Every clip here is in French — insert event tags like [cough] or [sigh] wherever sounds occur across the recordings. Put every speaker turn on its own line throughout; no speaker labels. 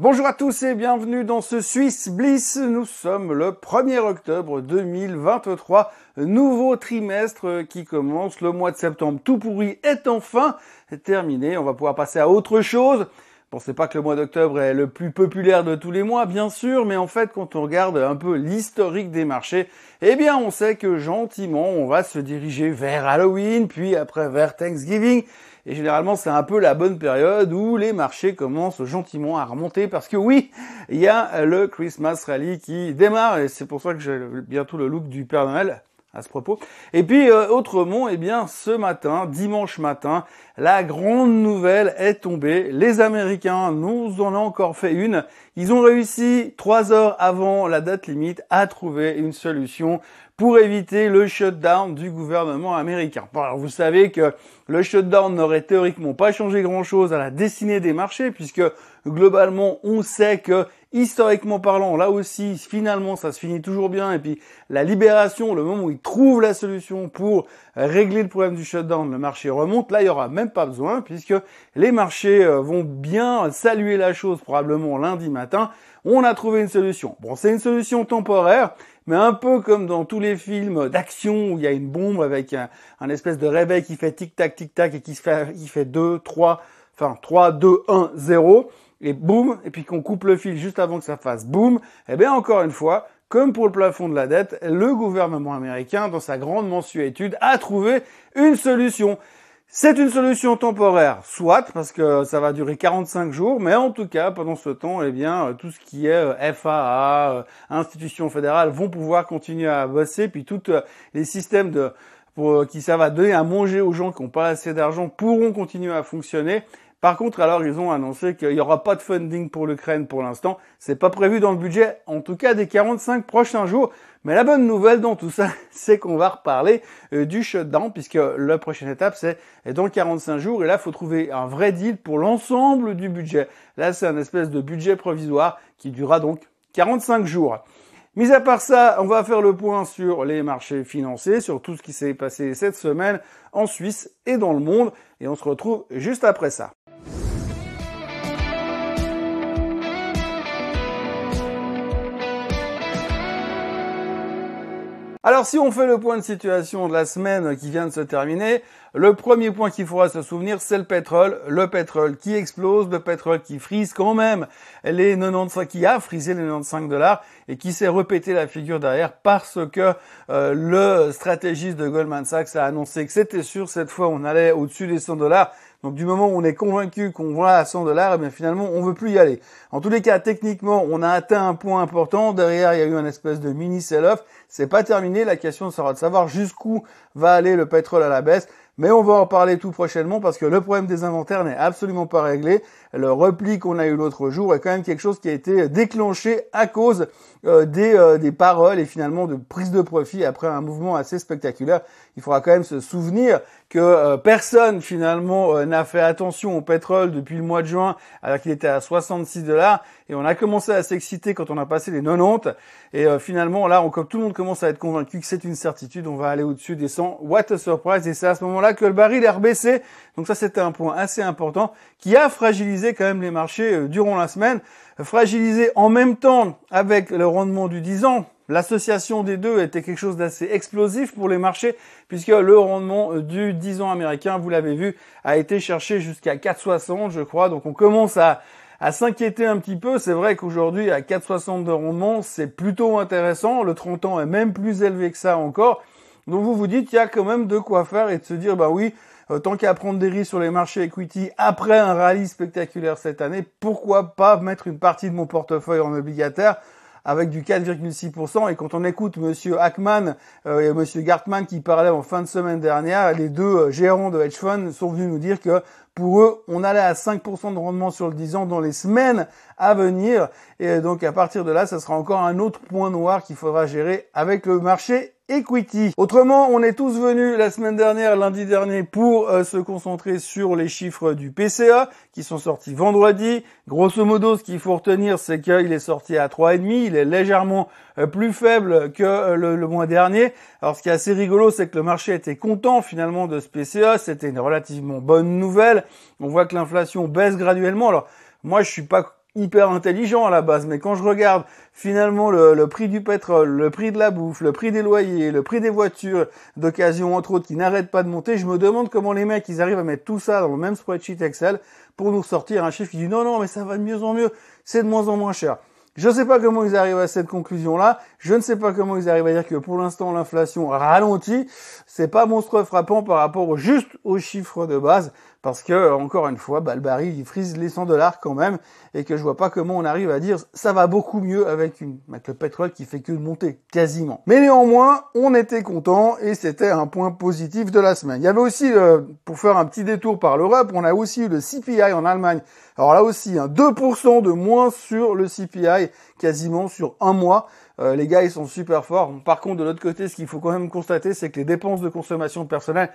Bonjour à tous et bienvenue dans ce Swiss Bliss. Nous sommes le 1er octobre 2023, nouveau trimestre qui commence. Le mois de septembre tout pourri est enfin terminé. On va pouvoir passer à autre chose. C'est pas que le mois d'octobre est le plus populaire de tous les mois, bien sûr, mais en fait, quand on regarde un peu l'historique des marchés, eh bien, on sait que gentiment, on va se diriger vers Halloween, puis après vers Thanksgiving, et généralement, c'est un peu la bonne période où les marchés commencent gentiment à remonter parce que oui, il y a le Christmas Rally qui démarre et c'est pour ça que j'ai bientôt le look du Père Noël à ce propos. Et puis euh, autrement, eh bien ce matin, dimanche matin, la grande nouvelle est tombée. Les Américains nous en ont encore fait une. Ils ont réussi trois heures avant la date limite à trouver une solution pour éviter le shutdown du gouvernement américain. alors vous savez que le shutdown n'aurait théoriquement pas changé grand-chose à la destinée des marchés puisque globalement on sait que historiquement parlant, là aussi, finalement, ça se finit toujours bien. Et puis, la libération, le moment où ils trouvent la solution pour régler le problème du shutdown, le marché remonte. Là, il y aura même pas besoin puisque les marchés euh, vont bien saluer la chose probablement lundi matin. On a trouvé une solution. Bon, c'est une solution temporaire, mais un peu comme dans tous les films d'action où il y a une bombe avec un, espèce de réveil qui fait tic-tac, tic-tac et qui fait, qui fait 2, 3, enfin 3, 2, 1, 0 et boum, et puis qu'on coupe le fil juste avant que ça fasse boum, eh bien encore une fois, comme pour le plafond de la dette, le gouvernement américain, dans sa grande mensuétude, a trouvé une solution. C'est une solution temporaire, soit, parce que ça va durer 45 jours, mais en tout cas, pendant ce temps, eh bien, tout ce qui est euh, FAA, euh, institutions fédérales vont pouvoir continuer à bosser, puis tous euh, les systèmes pour, qui ça va donner à manger aux gens qui n'ont pas assez d'argent pourront continuer à fonctionner. Par contre, alors, ils ont annoncé qu'il n'y aura pas de funding pour l'Ukraine pour l'instant. C'est pas prévu dans le budget, en tout cas des 45 prochains jours. Mais la bonne nouvelle dans tout ça, [laughs] c'est qu'on va reparler euh, du shutdown, puisque la prochaine étape, c'est dans 45 jours. Et là, il faut trouver un vrai deal pour l'ensemble du budget. Là, c'est un espèce de budget provisoire qui durera donc 45 jours. Mis à part ça, on va faire le point sur les marchés financiers, sur tout ce qui s'est passé cette semaine en Suisse et dans le monde. Et on se retrouve juste après ça. Alors si on fait le point de situation de la semaine qui vient de se terminer, le premier point qu'il faudra se souvenir, c'est le pétrole. Le pétrole qui explose, le pétrole qui frise quand même les 95, qui a frisé les 95 dollars et qui s'est repété la figure derrière parce que euh, le stratégiste de Goldman Sachs a annoncé que c'était sûr cette fois on allait au-dessus des 100 dollars. Donc du moment où on est convaincu qu'on va à 100 dollars, eh bien finalement on veut plus y aller. En tous les cas, techniquement, on a atteint un point important. Derrière, il y a eu un espèce de mini sell-off. C'est pas terminé. La question sera de savoir jusqu'où va aller le pétrole à la baisse. Mais on va en parler tout prochainement parce que le problème des inventaires n'est absolument pas réglé. Le repli qu'on a eu l'autre jour est quand même quelque chose qui a été déclenché à cause euh, des, euh, des paroles et finalement de prise de profit après un mouvement assez spectaculaire. Il faudra quand même se souvenir que euh, personne finalement n'a fait attention au pétrole depuis le mois de juin alors qu'il était à 66 dollars et on a commencé à s'exciter quand on a passé les 90 et finalement là on, tout le monde commence à être convaincu que c'est une certitude, on va aller au-dessus des 100. What a surprise et c'est à ce moment-là que le baril est rebaissé. Donc ça c'était un point assez important qui a fragilisé quand même les marchés euh, durant la semaine, fragilisé en même temps avec le rendement du 10 ans. L'association des deux était quelque chose d'assez explosif pour les marchés puisque le rendement du 10 ans américain, vous l'avez vu, a été cherché jusqu'à 4,60 je crois. Donc on commence à, à s'inquiéter un petit peu. C'est vrai qu'aujourd'hui, à 4,60 de rendement, c'est plutôt intéressant. Le 30 ans est même plus élevé que ça encore. Donc vous vous dites, il y a quand même de quoi faire et de se dire, bah oui, euh, tant qu'à prendre des risques sur les marchés equity après un rallye spectaculaire cette année, pourquoi pas mettre une partie de mon portefeuille en obligataire avec du 4,6%. Et quand on écoute Monsieur Hackman euh, et Monsieur Gartman qui parlaient en fin de semaine dernière, les deux euh, gérants de hedge fund sont venus nous dire que pour eux, on allait à 5% de rendement sur le 10 ans dans les semaines à venir. Et donc à partir de là, ça sera encore un autre point noir qu'il faudra gérer avec le marché equity. Autrement, on est tous venus la semaine dernière, lundi dernier, pour euh, se concentrer sur les chiffres du PCA qui sont sortis vendredi. Grosso modo, ce qu'il faut retenir, c'est qu'il est sorti à 3,5. Il est légèrement euh, plus faible que euh, le, mois dernier. Alors, ce qui est assez rigolo, c'est que le marché était content finalement de ce PCA. C'était une relativement bonne nouvelle. On voit que l'inflation baisse graduellement. Alors, moi, je suis pas hyper intelligent à la base, mais quand je regarde finalement le, prix du pétrole, le prix de la bouffe, le prix des loyers, le prix des voitures d'occasion entre autres qui n'arrêtent pas de monter, je me demande comment les mecs ils arrivent à mettre tout ça dans le même spreadsheet Excel pour nous sortir un chiffre qui dit non non mais ça va de mieux en mieux, c'est de moins en moins cher. Je ne sais pas comment ils arrivent à cette conclusion-là. Je ne sais pas comment ils arrivent à dire que pour l'instant l'inflation ralentit. C'est pas monstrueux frappant par rapport juste aux chiffres de base parce que encore une fois, bah, le baril il frise les 100 dollars quand même, et que je vois pas comment on arrive à dire ça va beaucoup mieux avec, une, avec le pétrole qui fait que de monter, quasiment. Mais néanmoins, on était content et c'était un point positif de la semaine. Il y avait aussi, pour faire un petit détour par l'Europe, on a aussi eu le CPI en Allemagne. Alors là aussi, hein, 2% de moins sur le CPI, quasiment sur un mois. Euh, les gars, ils sont super forts. Par contre, de l'autre côté, ce qu'il faut quand même constater, c'est que les dépenses de consommation personnelle,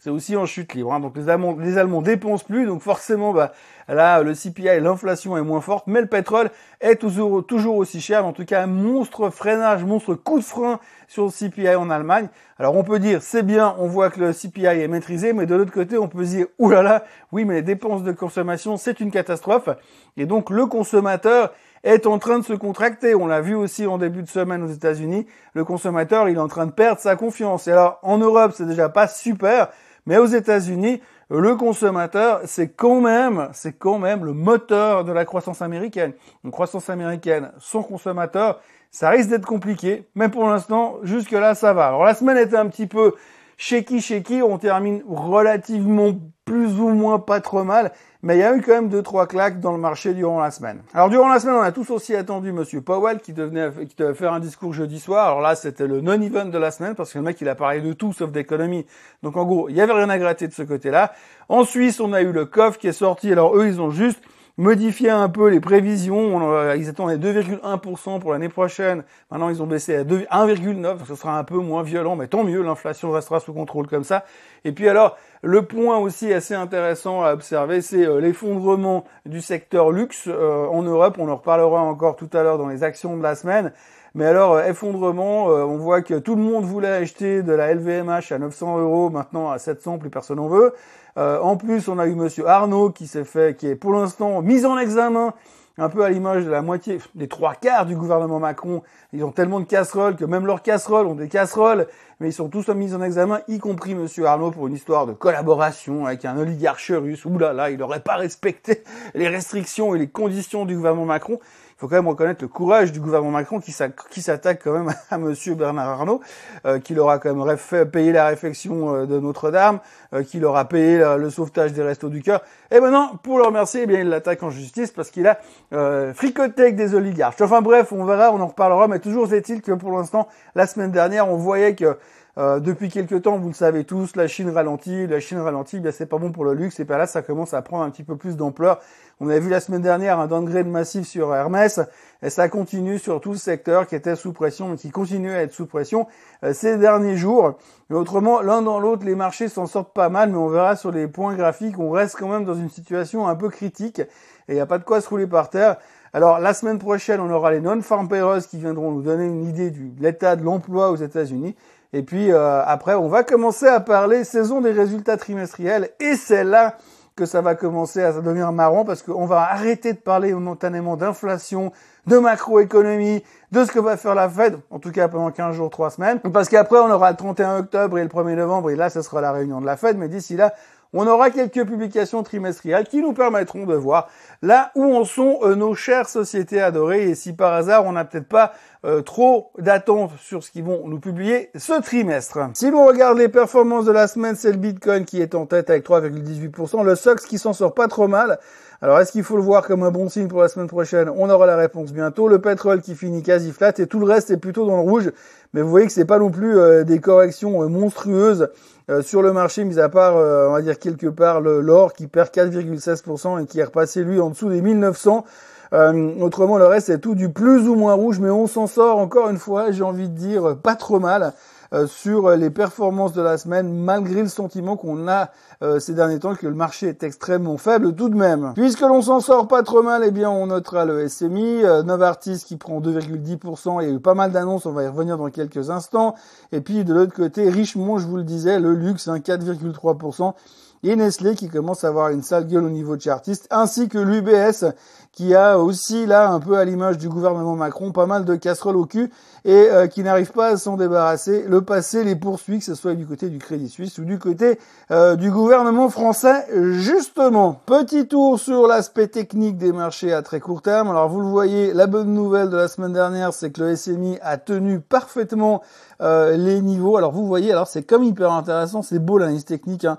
c'est aussi en chute libre. Hein. Donc les Allemands, les Allemands dépensent plus, donc forcément, bah, là, le CPI, l'inflation est moins forte, mais le pétrole est toujours, toujours aussi cher. En tout cas, un monstre freinage, monstre coup de frein sur le CPI en Allemagne. Alors on peut dire, c'est bien, on voit que le CPI est maîtrisé, mais de l'autre côté, on peut se dire, oulala, oui, mais les dépenses de consommation, c'est une catastrophe. Et donc le consommateur est en train de se contracter. On l'a vu aussi en début de semaine aux États-Unis. Le consommateur, il est en train de perdre sa confiance. Et alors, en Europe, c'est déjà pas super. Mais aux États-Unis, le consommateur, c'est quand même, c'est quand même le moteur de la croissance américaine. Une croissance américaine sans consommateur, ça risque d'être compliqué, mais pour l'instant, jusque là, ça va. Alors la semaine était un petit peu shaky shaky, on termine relativement plus ou moins pas trop mal, mais il y a eu quand même deux trois claques dans le marché durant la semaine. Alors durant la semaine, on a tous aussi attendu Monsieur Powell qui qui devait faire un discours jeudi soir. Alors là, c'était le non-event de la semaine parce que le mec il a parlé de tout sauf d'économie. Donc en gros, il y avait rien à gratter de ce côté-là. En Suisse, on a eu le COF qui est sorti. Alors eux, ils ont juste modifié un peu les prévisions. Ils attendaient 2,1% pour l'année prochaine. Maintenant, ils ont baissé à 1,9%. Ce sera un peu moins violent, mais tant mieux. L'inflation restera sous contrôle comme ça. Et puis alors, le point aussi assez intéressant à observer, c'est euh, l'effondrement du secteur luxe euh, en Europe. On en reparlera encore tout à l'heure dans les actions de la semaine. Mais alors, euh, effondrement, on voit que tout le monde voulait acheter de la LVMH à 900 euros, maintenant à 700, plus personne en veut. en plus, on a eu Monsieur Arnaud qui s'est fait, qui est pour l'instant mis en examen un peu à l'image de la moitié, des trois quarts du gouvernement Macron. Ils ont tellement de casseroles que même leurs casseroles ont des casseroles, mais ils sont tous mis en examen, y compris Monsieur Arnaud pour une histoire de collaboration avec un oligarche russe. Ouh là là, il n'aurait pas respecté les restrictions et les conditions du gouvernement Macron faut quand même reconnaître le courage du gouvernement Macron qui s'attaque quand même [laughs] à Monsieur Bernard Arnault, euh, qui leur a quand même fait payer la réfection euh, de Notre-Dame, euh, qui leur a payé le sauvetage des restos du cœur. Et maintenant, pour le remercier, eh bien, il l'attaque en justice parce qu'il a euh, fricoté avec des oligarches. Enfin bref, on verra, on en reparlera, mais toujours est-il que pour l'instant, la semaine dernière, on voyait que euh, depuis quelques temps, vous le savez tous, la Chine ralentit, la Chine ralentit, bien c'est pas bon pour le luxe, et par là ça commence à prendre un petit peu plus d'ampleur. On avait vu la semaine dernière un downgrade massif sur Hermès, et ça continue sur tout le secteur qui était sous pression, qui continue à être sous pression euh, ces derniers jours. Mais autrement, l'un dans l'autre, les marchés s'en sortent pas mal, mais on verra sur les points graphiques, on reste quand même dans une situation un peu critique, et il n'y a pas de quoi se rouler par terre. Alors la semaine prochaine, on aura les non-farm payrolls qui viendront nous donner une idée de l'état de l'emploi aux États-Unis. Et puis euh, après, on va commencer à parler saison des résultats trimestriels. Et c'est là que ça va commencer à devenir marrant parce qu'on va arrêter de parler momentanément d'inflation, de macroéconomie, de ce que va faire la Fed, en tout cas pendant 15 jours, 3 semaines. Parce qu'après, on aura le 31 octobre et le 1er novembre, et là, ce sera la réunion de la Fed. Mais d'ici là, on aura quelques publications trimestrielles qui nous permettront de voir là où en sont euh, nos chères sociétés adorées et si par hasard on n'a peut-être pas euh, trop d'attentes sur ce qu'ils vont nous publier ce trimestre. Si l'on regarde les performances de la semaine, c'est le Bitcoin qui est en tête avec 3,18%, le SOX qui s'en sort pas trop mal. Alors est-ce qu'il faut le voir comme un bon signe pour la semaine prochaine? On aura la réponse bientôt. Le pétrole qui finit quasi flat et tout le reste est plutôt dans le rouge. Mais vous voyez que c'est pas non plus euh, des corrections monstrueuses euh, sur le marché, mis à part, euh, on va dire quelque part, l'or qui perd 4,16% et qui est repassé lui en dessous des 1900. Euh, autrement, le reste c'est tout du plus ou moins rouge, mais on s'en sort encore une fois, j'ai envie de dire, pas trop mal. Euh, sur les performances de la semaine, malgré le sentiment qu'on a euh, ces derniers temps que le marché est extrêmement faible tout de même. Puisque l'on s'en sort pas trop mal, eh bien on notera le SMI, euh, Novartis qui prend 2,10%, il y a eu pas mal d'annonces, on va y revenir dans quelques instants. Et puis de l'autre côté, Richemont, je vous le disais, le luxe, un 4,3%. Et Nestlé qui commence à avoir une sale gueule au niveau de chartiste, ainsi que l'UBS qui a aussi là un peu à l'image du gouvernement Macron pas mal de casseroles au cul et euh, qui n'arrive pas à s'en débarrasser. Le passé les poursuit, que ce soit du côté du Crédit Suisse ou du côté euh, du gouvernement français. Justement, petit tour sur l'aspect technique des marchés à très court terme. Alors vous le voyez, la bonne nouvelle de la semaine dernière, c'est que le SMI a tenu parfaitement euh, les niveaux. Alors vous voyez, alors c'est comme hyper intéressant, c'est beau l'analyse technique. Hein.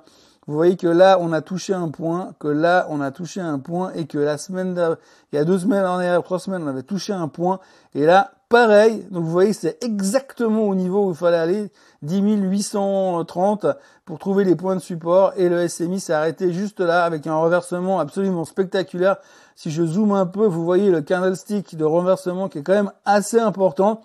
Vous voyez que là, on a touché un point, que là, on a touché un point, et que la semaine, il y a deux semaines en arrière, trois semaines, on avait touché un point, et là, pareil. Donc vous voyez, c'est exactement au niveau où il fallait aller, 10 830 pour trouver les points de support, et le SMI s'est arrêté juste là avec un reversement absolument spectaculaire. Si je zoome un peu, vous voyez le candlestick de renversement qui est quand même assez important.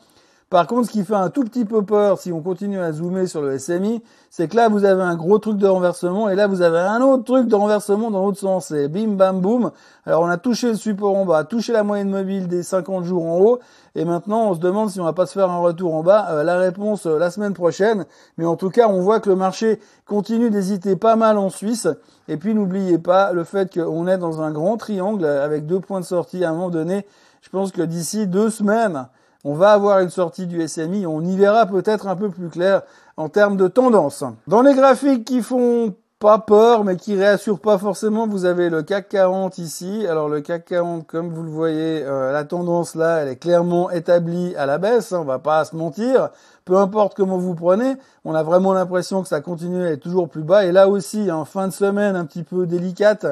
Par contre, ce qui fait un tout petit peu peur, si on continue à zoomer sur le SMI, c'est que là, vous avez un gros truc de renversement, et là, vous avez un autre truc de renversement dans l'autre sens. C'est bim, bam, boum. Alors, on a touché le support en bas, touché la moyenne mobile des 50 jours en haut, et maintenant, on se demande si on va pas se faire un retour en bas. Euh, la réponse, euh, la semaine prochaine. Mais en tout cas, on voit que le marché continue d'hésiter pas mal en Suisse. Et puis, n'oubliez pas le fait qu'on est dans un grand triangle avec deux points de sortie à un moment donné. Je pense que d'ici deux semaines, on va avoir une sortie du SMI, on y verra peut-être un peu plus clair en termes de tendance. Dans les graphiques qui font pas peur, mais qui réassurent pas forcément. Vous avez le CAC 40 ici. Alors le CAC 40, comme vous le voyez, euh, la tendance là, elle est clairement établie à la baisse. Hein, on va pas se mentir. Peu importe comment vous prenez, on a vraiment l'impression que ça continue à être toujours plus bas. Et là aussi, en fin de semaine un petit peu délicate,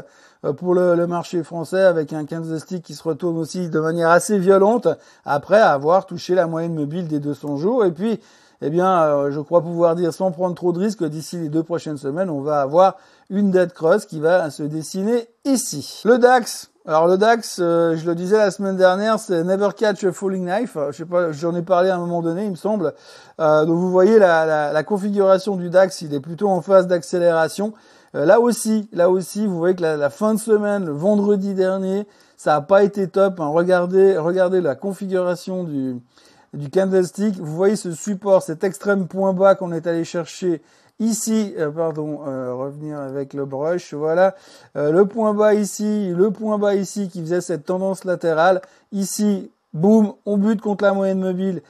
euh, pour le, marché français avec un candlestick qui se retourne aussi de manière assez violente après avoir touché la moyenne mobile des 200 jours. Et puis, eh bien, euh, je crois pouvoir dire sans prendre trop de risques d'ici les deux prochaines semaines, on va avoir une dead cross qui va se dessiner ici. Le DAX, alors le DAX, euh, je le disais la semaine dernière, c'est Never Catch a Falling Knife. Je sais pas, j'en ai parlé à un moment donné, il me semble. donc vous voyez la, la, configuration du DAX, il est plutôt en phase d'accélération. Euh, là aussi, là aussi, vous voyez que la, fin de semaine, le vendredi dernier, ça n'a pas été top. Hein. Regardez, regardez la configuration du, du candlestick. Vous voyez ce support, cet extrême point bas qu'on est allé chercher ici, euh, pardon, euh, revenir avec le brush, voilà, le point bas ici, le point bas ici qui faisait cette tendance latérale, ici, boum, on bute contre la moyenne mobile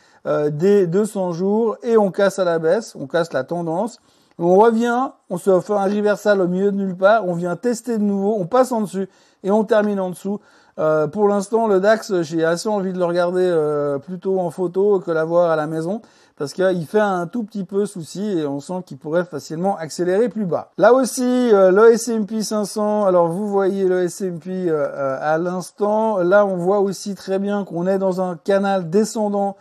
des 200 jours et on casse à la baisse, on casse la tendance. On revient, on se fait un reversal au milieu de nulle part, on vient tester de nouveau, on passe en dessus et on termine en dessous. Euh, pour l'instant, le DAX, j'ai assez envie de le regarder euh, plutôt en photo que l'avoir à la maison parce qu'il fait un tout petit peu souci et on sent qu'il pourrait facilement accélérer plus bas. Là aussi, euh, le S&P 500, alors vous voyez le S&P à l'instant, là on voit aussi très bien qu'on est dans un canal descendant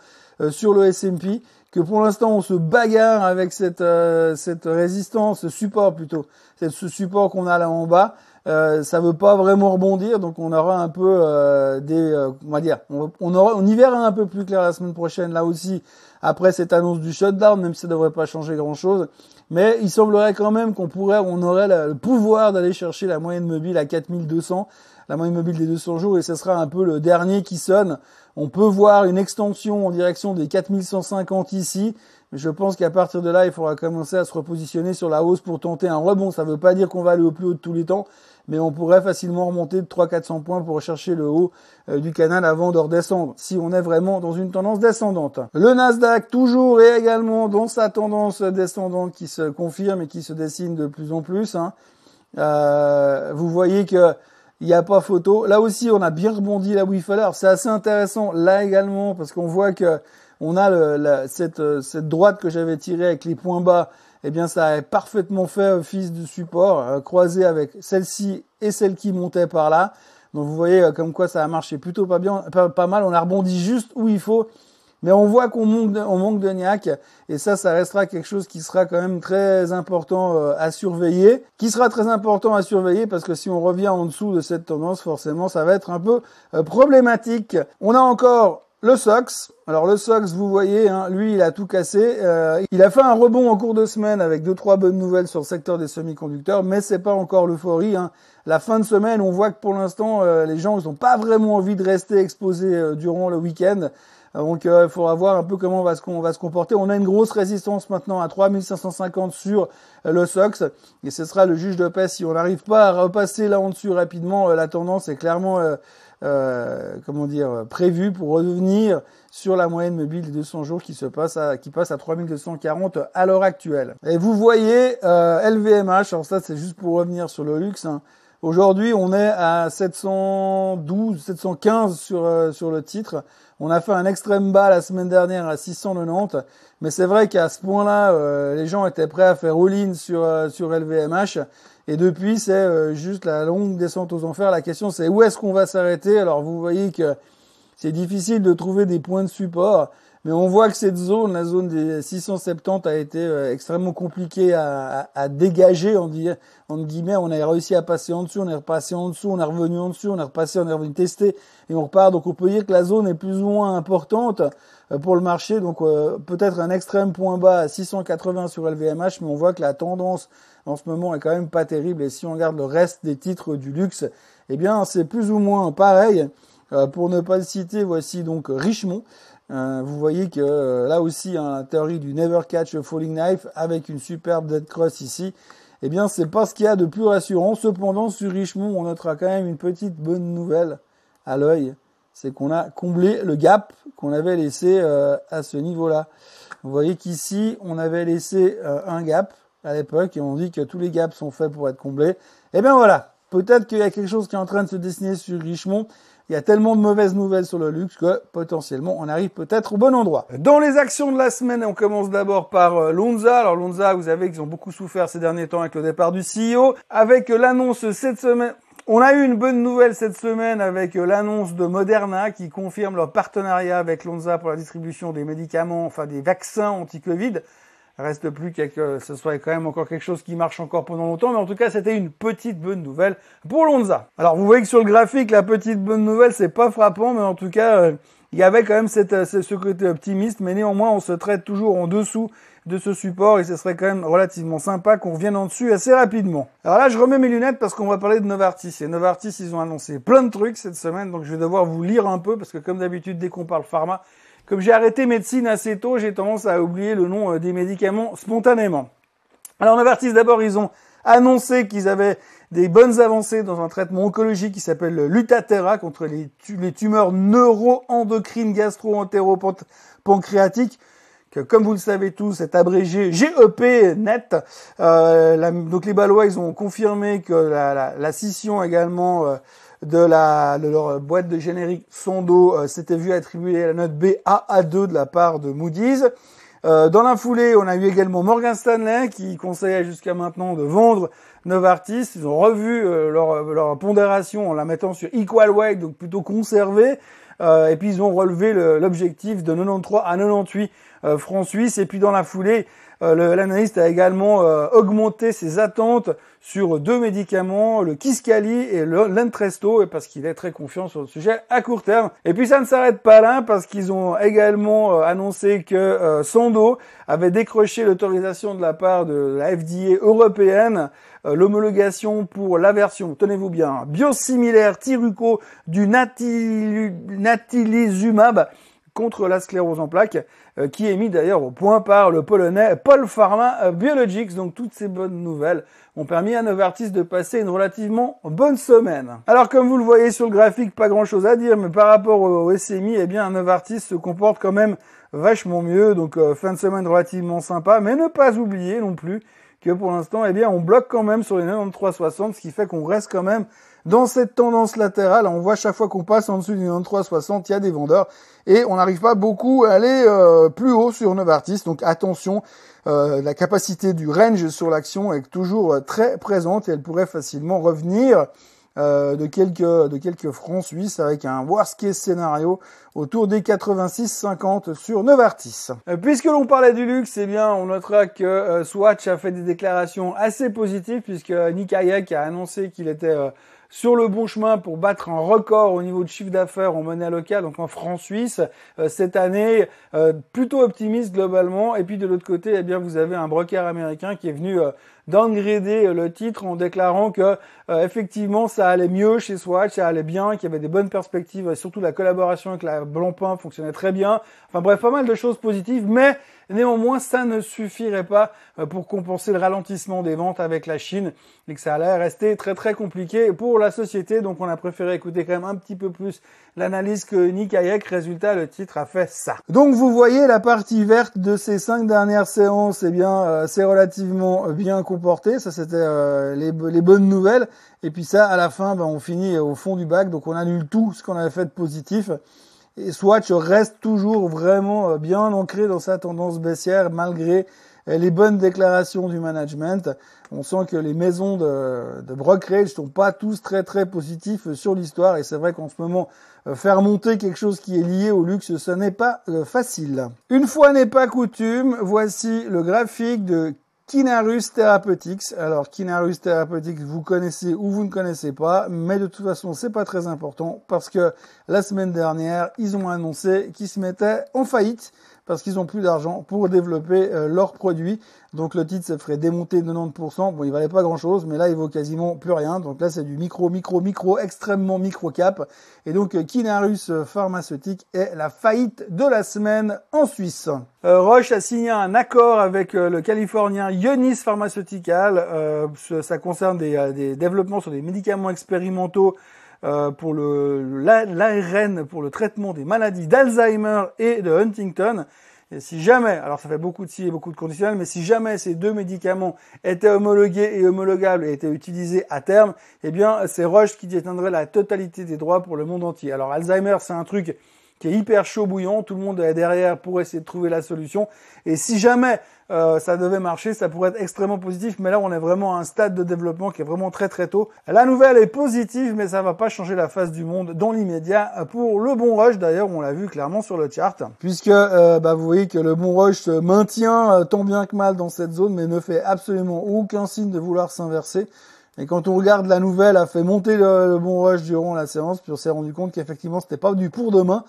sur le S&P que pour l'instant on se bagarre avec cette, euh, cette résistance, ce support plutôt, ce support qu'on a là en bas. Euh, ça veut pas vraiment rebondir, donc on aura un peu euh, des, euh, on va dire, on, aura, y verra un peu plus clair la semaine prochaine là aussi après cette annonce du shutdown, même si ça devrait pas changer grand chose. Mais il semblerait quand même qu'on pourrait, on aurait le pouvoir d'aller chercher la moyenne mobile à 4200 la moyenne mobile des 200 jours et ce sera un peu le dernier qui sonne. On peut voir une extension en direction des 4150 ici, mais je pense qu'à partir de là, il faudra commencer à se repositionner sur la hausse pour tenter un rebond. Ça ne veut pas dire qu'on va aller au plus haut de tous les temps, mais on pourrait facilement remonter de 300-400 points pour rechercher le haut euh, du canal avant de redescendre, si on est vraiment dans une tendance descendante. Le Nasdaq, toujours et également dans sa tendance descendante qui se confirme et qui se dessine de plus en plus. Hein. Euh, vous voyez que il n'y a pas photo. Là aussi, on a bien rebondi là où il c'est assez intéressant là également parce qu'on voit que on a cette, cette droite que j'avais tirée avec les points bas. Eh bien, ça a parfaitement fait office de support, euh, croisé avec celle-ci et celle qui montait par là. Donc vous voyez euh, comme quoi ça a marché plutôt pas bien, pas mal. On a rebondi juste où il faut. Mais on voit qu'on manque, de, on niaque, et ça, ça restera quelque chose qui sera quand même très important euh, à surveiller, qui sera très important à surveiller parce que si on revient en dessous de cette tendance, forcément, ça va être un peu euh, problématique. On a encore le SOX, alors le SOX, vous voyez, hein, lui, il a tout cassé. Euh, il a fait un rebond en cours de semaine avec deux trois bonnes nouvelles sur le secteur des semi-conducteurs, mais c'est pas encore l'euphorie. Hein. La fin de semaine, on voit que pour l'instant, les gens, ils n'ont pas vraiment envie de rester exposés durant le week-end. Donc il faudra voir un peu comment on va, se, va se comporter. On a une grosse résistance maintenant à 3550 sur le SOX et ce sera le juge de paix si on n'arrive pas à repasser là en dessus rapidement. la tendance est clairement euh, comment dire, prévu pour revenir sur la moyenne mobile des 200 jours qui se passe à, qui passe à 3240 à l'heure actuelle. Et vous voyez euh, LVMH, alors ça c'est juste pour revenir sur le luxe. Hein. Aujourd'hui, on est à 712, 715 sur euh, sur le titre. On a fait un extrême bas la semaine dernière à 690, mais c'est vrai qu'à ce point-là, euh, les gens étaient prêts à faire all-in sur sur LVMH. Et depuis, c'est euh, juste la longue descente aux enfers. La question, c'est où est-ce qu'on va s'arrêter? Alors, vous voyez que c'est difficile de trouver des points de support, mais on voit que cette zone, la zone des 670, a été euh, extrêmement compliquée à, à, dégager. On dit, en guillemets, on a réussi à passer en dessous, on est repassé en dessous, on est revenu en dessous, on est repassé, on est revenu tester, et on repart. Donc, on peut dire que la zone est plus ou moins importante euh, pour le marché. Donc, peut-être un extrême point bas à 680 sur LVMH, mais on voit que la tendance en ce moment est quand même pas terrible. Et si on regarde le reste des titres du luxe, eh bien c'est plus ou moins pareil. Euh, pour ne pas le citer, voici donc Richemont. Euh, vous voyez que euh, là aussi, hein, la théorie du Never Catch a Falling Knife avec une superbe dead cross ici. Eh bien, c'est pas ce qu'il y a de plus rassurant. Cependant, sur Richemont, on notera quand même une petite bonne nouvelle à l'œil. C'est qu'on a comblé le gap qu'on avait laissé à ce niveau-là. Vous voyez qu'ici, on avait laissé un gap à l'époque et on dit que tous les gaps sont faits pour être comblés. Eh bien voilà, peut-être qu'il y a quelque chose qui est en train de se dessiner sur Richemont. Il y a tellement de mauvaises nouvelles sur le luxe que potentiellement on arrive peut-être au bon endroit. Dans les actions de la semaine, on commence d'abord par euh, Lonza. Alors Lonza, vous savez qu'ils ont beaucoup souffert ces derniers temps avec le départ du CEO. Avec l'annonce cette semaine, on a eu une bonne nouvelle cette semaine avec euh, l'annonce de Moderna qui confirme leur partenariat avec Lonza pour la distribution des médicaments, enfin des vaccins anti-Covid. Reste plus que ce soit quand même encore quelque chose qui marche encore pendant longtemps, mais en tout cas, c'était une petite bonne nouvelle pour Lonza. Alors, vous voyez que sur le graphique, la petite bonne nouvelle, c'est pas frappant, mais en tout cas, euh, il y avait quand même cette, euh, ce côté optimiste, mais néanmoins, on se traite toujours en dessous de ce support et ce serait quand même relativement sympa qu'on revienne en dessus assez rapidement. Alors là, je remets mes lunettes parce qu'on va parler de Novartis. Et Novartis, ils ont annoncé plein de trucs cette semaine, donc je vais devoir vous lire un peu parce que comme d'habitude, dès qu'on parle pharma, comme j'ai arrêté médecine assez tôt, j'ai tendance à oublier le nom euh, des médicaments spontanément. Alors Novartis, d'abord, ils ont annoncé qu'ils avaient des bonnes avancées dans un traitement oncologique qui s'appelle Lutatera contre les, tumeurs neuro-endocrines gastro-entéropancréatiques que comme vous le savez tous, c'est abrégé GEP net. Euh, donc les Balois, ils ont confirmé que la, scission également euh, de, la, de leur boîte de générique Sondo euh, s'était vu attribuer la note B à 2 de la part de Moody's. Euh, dans la foulée, on a eu également Morgan Stanley qui conseillait jusqu'à maintenant de vendre Novartis. Ils ont revu euh, leur, leur, pondération en la mettant sur equal weight, donc plutôt conservé. et puis ils ont relevé l'objectif de 93 à 98 francs suisses. Et puis dans la foulée, euh, l'analyste a également euh, augmenté ses attentes sur deux médicaments, le Kisqali et l'Entresto, parce qu'il est très confiant sur le sujet à court terme. Et puis ça ne s'arrête pas là, parce qu'ils ont également euh, annoncé que Sando avait décroché l'autorisation de la part de la FDA européenne l'homologation pour la version, tenez-vous bien, biosimilaire Tiruco du natalizumab contre la sclérose en plaques, euh, qui est mis d'ailleurs au point par le polonais Paul Pharma euh, Biologics. Donc toutes ces bonnes nouvelles ont permis à Novartis de passer une relativement bonne semaine. Alors comme vous le voyez sur le graphique, pas grand chose à dire, mais par rapport au SMI, eh bien Novartis se comporte quand même vachement mieux. Donc euh, fin de semaine relativement sympa, mais ne pas oublier non plus que pour l'instant, eh bien, on bloque quand même sur les 93,60, ce qui fait qu'on reste quand même dans cette tendance latérale. On voit chaque fois qu'on passe en dessous du 93,60, il y a des vendeurs et on n'arrive pas beaucoup à aller euh, plus haut sur Novartis. Donc attention, euh, la capacité du range sur l'action est toujours euh, très présente et elle pourrait facilement revenir euh, de quelques de quelques francs suisses avec un worst case scénario autour des 86,50 sur Novartis. Euh, puisque l'on parlait du luxe, eh bien on notera que euh, Swatch a fait des déclarations assez positives puisque Nick Hayek a annoncé qu'il était sur le bon chemin pour battre un record au niveau de chiffre d'affaires en monnaie locale, donc en francs suisse cette année, plutôt optimiste globalement. Et puis de l'autre côté, eh bien vous avez un broker américain qui est venu downgrader le titre en déclarant que effectivement ça allait mieux chez Swatch, ça allait bien, qu'il y avait des bonnes perspectives, et surtout la collaboration avec la Blancpain fonctionnait très bien. Enfin bref, pas mal de choses positives, mais Néanmoins, ça ne suffirait pas euh, pour compenser le ralentissement des ventes avec la Chine et que ça allait rester très très compliqué pour la société. Donc on a préféré écouter quand même un petit peu plus l'analyse que Nick Hayek. Résultat, le titre a fait ça. Donc vous voyez la partie verte de ces cinq dernières séances, eh bien euh, c'est relativement bien comporté. Ça c'était euh, les, bonnes nouvelles. Et puis ça, à la fin, ben, on finit au fond du bac. Donc on annule tout ce qu'on avait fait de positif. Et Swatch reste toujours vraiment euh, bien ancré dans sa tendance baissière malgré euh, les bonnes déclarations du management. On sent que les maisons de, de brokerage sont pas tous très très positifs sur l'histoire et c'est vrai qu'en ce moment faire monter quelque chose qui est lié au luxe, ce n'est pas facile. Une fois n'est pas coutume, voici le graphique de Kinarus Therapeutics. Alors Kinarus Therapeutics, vous connaissez ou vous ne connaissez pas, mais de toute façon, c'est pas très important parce que la semaine dernière, ils ont annoncé qu'ils se mettaient en faillite parce qu'ils ont plus d'argent pour développer euh, leurs produits. Donc le titre se ferait démonter 90%. Bon, il valait pas grand chose, mais là, il vaut quasiment plus rien. Donc là, c'est du micro, micro, micro, extrêmement micro cap. Et donc, euh, Kinarus Pharmaceutique est la faillite de la semaine en Suisse. Euh, Roche a signé un accord avec le Californien Ionis Pharmaceutical. ça concerne des, développements sur des médicaments expérimentaux euh, pour l'ARN pour le traitement des maladies d'Alzheimer et de Huntington. Et si jamais, alors ça fait beaucoup de si et beaucoup de conditionnels, mais si jamais ces deux médicaments étaient homologués et homologables et étaient utilisés à terme, eh bien c'est Roche qui détiendrait la totalité des droits pour le monde entier. Alors Alzheimer, c'est un truc qui est hyper chaud bouillant, tout le monde est derrière pour essayer de trouver la solution. Et si jamais euh, ça devait marcher, ça pourrait être extrêmement positif, mais là on est vraiment à un stade de développement qui est vraiment très très tôt. La nouvelle est positive, mais ça va pas changer la face du monde dans l'immédiat pour le bon rush. D'ailleurs, on l'a vu clairement sur le chart, puisque euh, bah, vous voyez que le bon rush se maintient euh, tant bien que mal dans cette zone, mais ne fait absolument aucun signe de vouloir s'inverser. Et quand on regarde la nouvelle, a fait monter le, bon rush durant la séance, puis on s'est rendu compte qu'effectivement c'était pas du pour demain.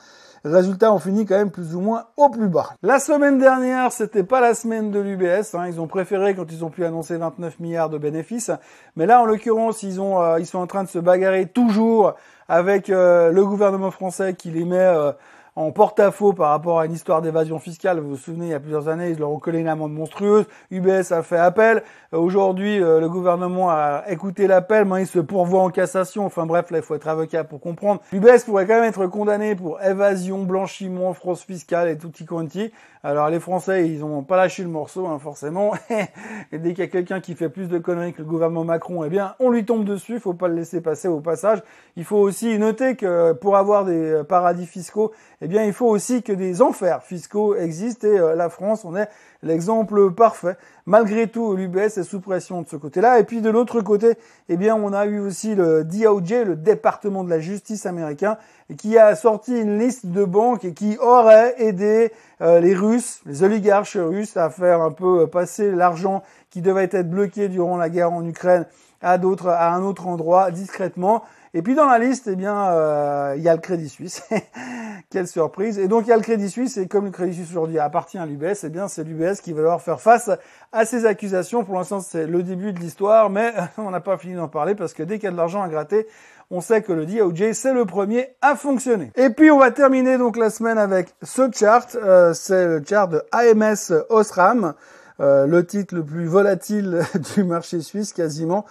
Résultat, on finit quand même plus ou moins au plus bas. La semaine dernière, c'était pas la semaine de l'UBS. Hein. Ils ont préféré quand ils ont pu annoncer 29 milliards de bénéfices. Mais là, en l'occurrence, ils ont, euh, ils sont en train de se bagarrer toujours avec euh, le gouvernement français qui les met euh, en porte-à-faux par rapport à une histoire d'évasion fiscale. Vous vous souvenez, il y a plusieurs années, ils leur ont collé une amende monstrueuse. UBS a fait appel. Euh, aujourd'hui, euh, le gouvernement a écouté l'appel. Maintenant, il se pourvoit en cassation. Enfin bref, là, il faut être avocat pour comprendre. UBS pourrait quand même être condamné pour évasion, blanchiment, fraude fiscale et tutti quanti. Alors les Français, ils ont pas lâché le morceau, hein, forcément. [laughs] et dès qu'il y a quelqu'un qui fait plus de conneries que le gouvernement Macron, eh bien, on lui tombe dessus. Faut pas le laisser passer au passage. Il faut aussi noter que pour avoir des paradis fiscaux, bien, il faut aussi que des enfers fiscaux existent et euh, la France, on est l'exemple parfait. Malgré tout, l'UBS est sous pression de ce côté-là. Et puis de l'autre côté, eh bien, on a eu aussi le DOJ, le département de la justice américain, qui a sorti une liste de banques qui aurait aidé euh, les Russes, les oligarches russes, à faire un peu passer l'argent qui devait être bloqué durant la guerre en Ukraine à d'autres, à un autre endroit discrètement. Et puis dans la liste, eh bien, euh, il y a le Crédit Suisse. [laughs] Quelle surprise. Et donc il y a le Crédit Suisse, et comme le Crédit Suisse aujourd'hui appartient à l'UBS, eh bien c'est l'UBS qui va devoir faire face à ces accusations. Pour l'instant, c'est le début de l'histoire, mais [laughs] on n'a pas fini d'en parler parce que dès qu'il y a de l'argent à gratter, on sait que le DOJ, c'est le premier à fonctionner. Et puis on va terminer donc la semaine avec ce chart. Euh, c'est le chart de AMS Osram. Euh, le titre le plus volatile [laughs] du marché suisse quasiment.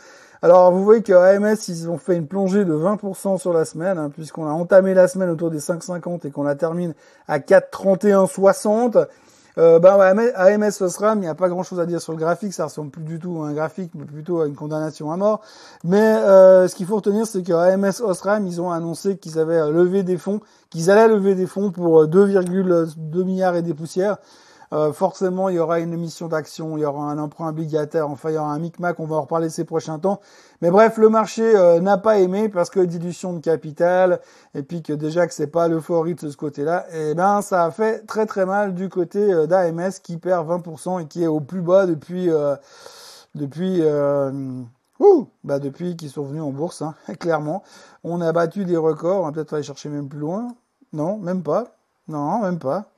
Alors vous voyez que AMS, ils ont fait une plongée de 20% sur la semaine, hein, puisqu'on a entamé la semaine autour des 5,50 et qu'on la termine à 4,31,60. Euh, ben, AMS Osram, il n'y a pas grand chose à dire sur le graphique, ça ressemble plus du tout à un graphique, mais plutôt à une condamnation à mort. Mais euh, ce qu'il faut retenir, c'est que AMS Osram, ils ont annoncé qu'ils avaient levé des fonds, qu'ils allaient lever des fonds pour 2,2 milliards et des poussières. Euh, forcément, il y aura une émission d'action, il y aura un emprunt obligataire, enfin, il y aura un micmac, on va en reparler ces prochains temps. Mais bref, le marché euh, n'a pas aimé parce que dilution de capital, et puis que déjà que c'est pas l'euphorie de ce côté-là, et eh ben, ça a fait très très mal du côté euh, d'AMS qui perd 20% et qui est au plus bas depuis, depuis Ouh, bah depuis qu'ils sont venus en bourse, hein, [laughs] clairement. On a battu des records, on va peut-être aller chercher même plus loin. Non, même pas. Non, même pas.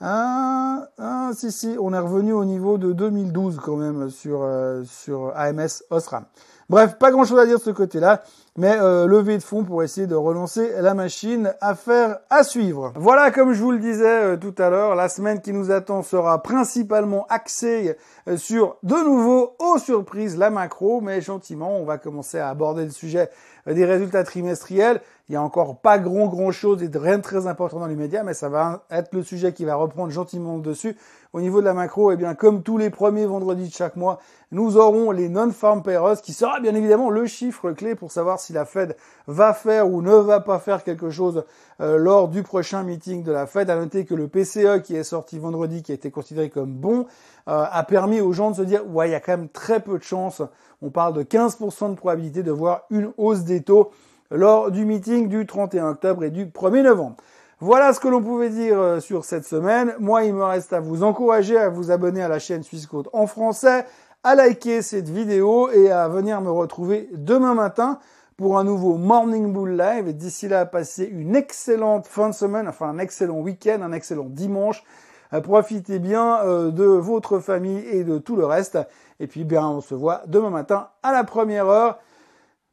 Ah, ah, si, si, on est revenu au niveau de 2012 quand même sur, euh, sur AMS Osram. Bref, pas grand chose à dire de ce côté-là, mais euh, de fonds pour essayer de relancer la machine. Affaire à suivre. Voilà, comme je vous le disais euh, tout à l'heure, la semaine qui nous attend sera principalement axée euh, sur de nouveau, aux surprises, la macro, mais gentiment, on va commencer à aborder le sujet des résultats trimestriels. Il y a encore pas grand grand chose et rien de très important dans les médias, mais ça va être le sujet qui va reprendre gentiment dessus. Au niveau de la macro, eh bien, comme tous les premiers vendredis de chaque mois, nous aurons les non-farm payrolls, qui sera bien évidemment le chiffre clé pour savoir si la Fed va faire ou ne va pas faire quelque chose euh, lors du prochain meeting de la Fed. À noter que le PCE qui est sorti vendredi, qui a été considéré comme bon, euh, a permis aux gens de se dire, ouais, il y a quand même très peu de chances. On parle de 15% de probabilité de voir une hausse des taux lors du meeting du 31 octobre et du 1er novembre. Voilà ce que l'on pouvait dire euh, sur cette semaine. Moi, il me reste à vous encourager à vous abonner à la chaîne Suisse en français, à liker cette vidéo et à venir me retrouver demain matin pour un nouveau Morning Bull Live. D'ici là, passez une excellente fin de semaine, enfin un excellent week-end, un excellent dimanche. Euh, profitez bien euh, de votre famille et de tout le reste. Et puis, bien, on se voit demain matin à la première heure.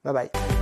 Bye bye.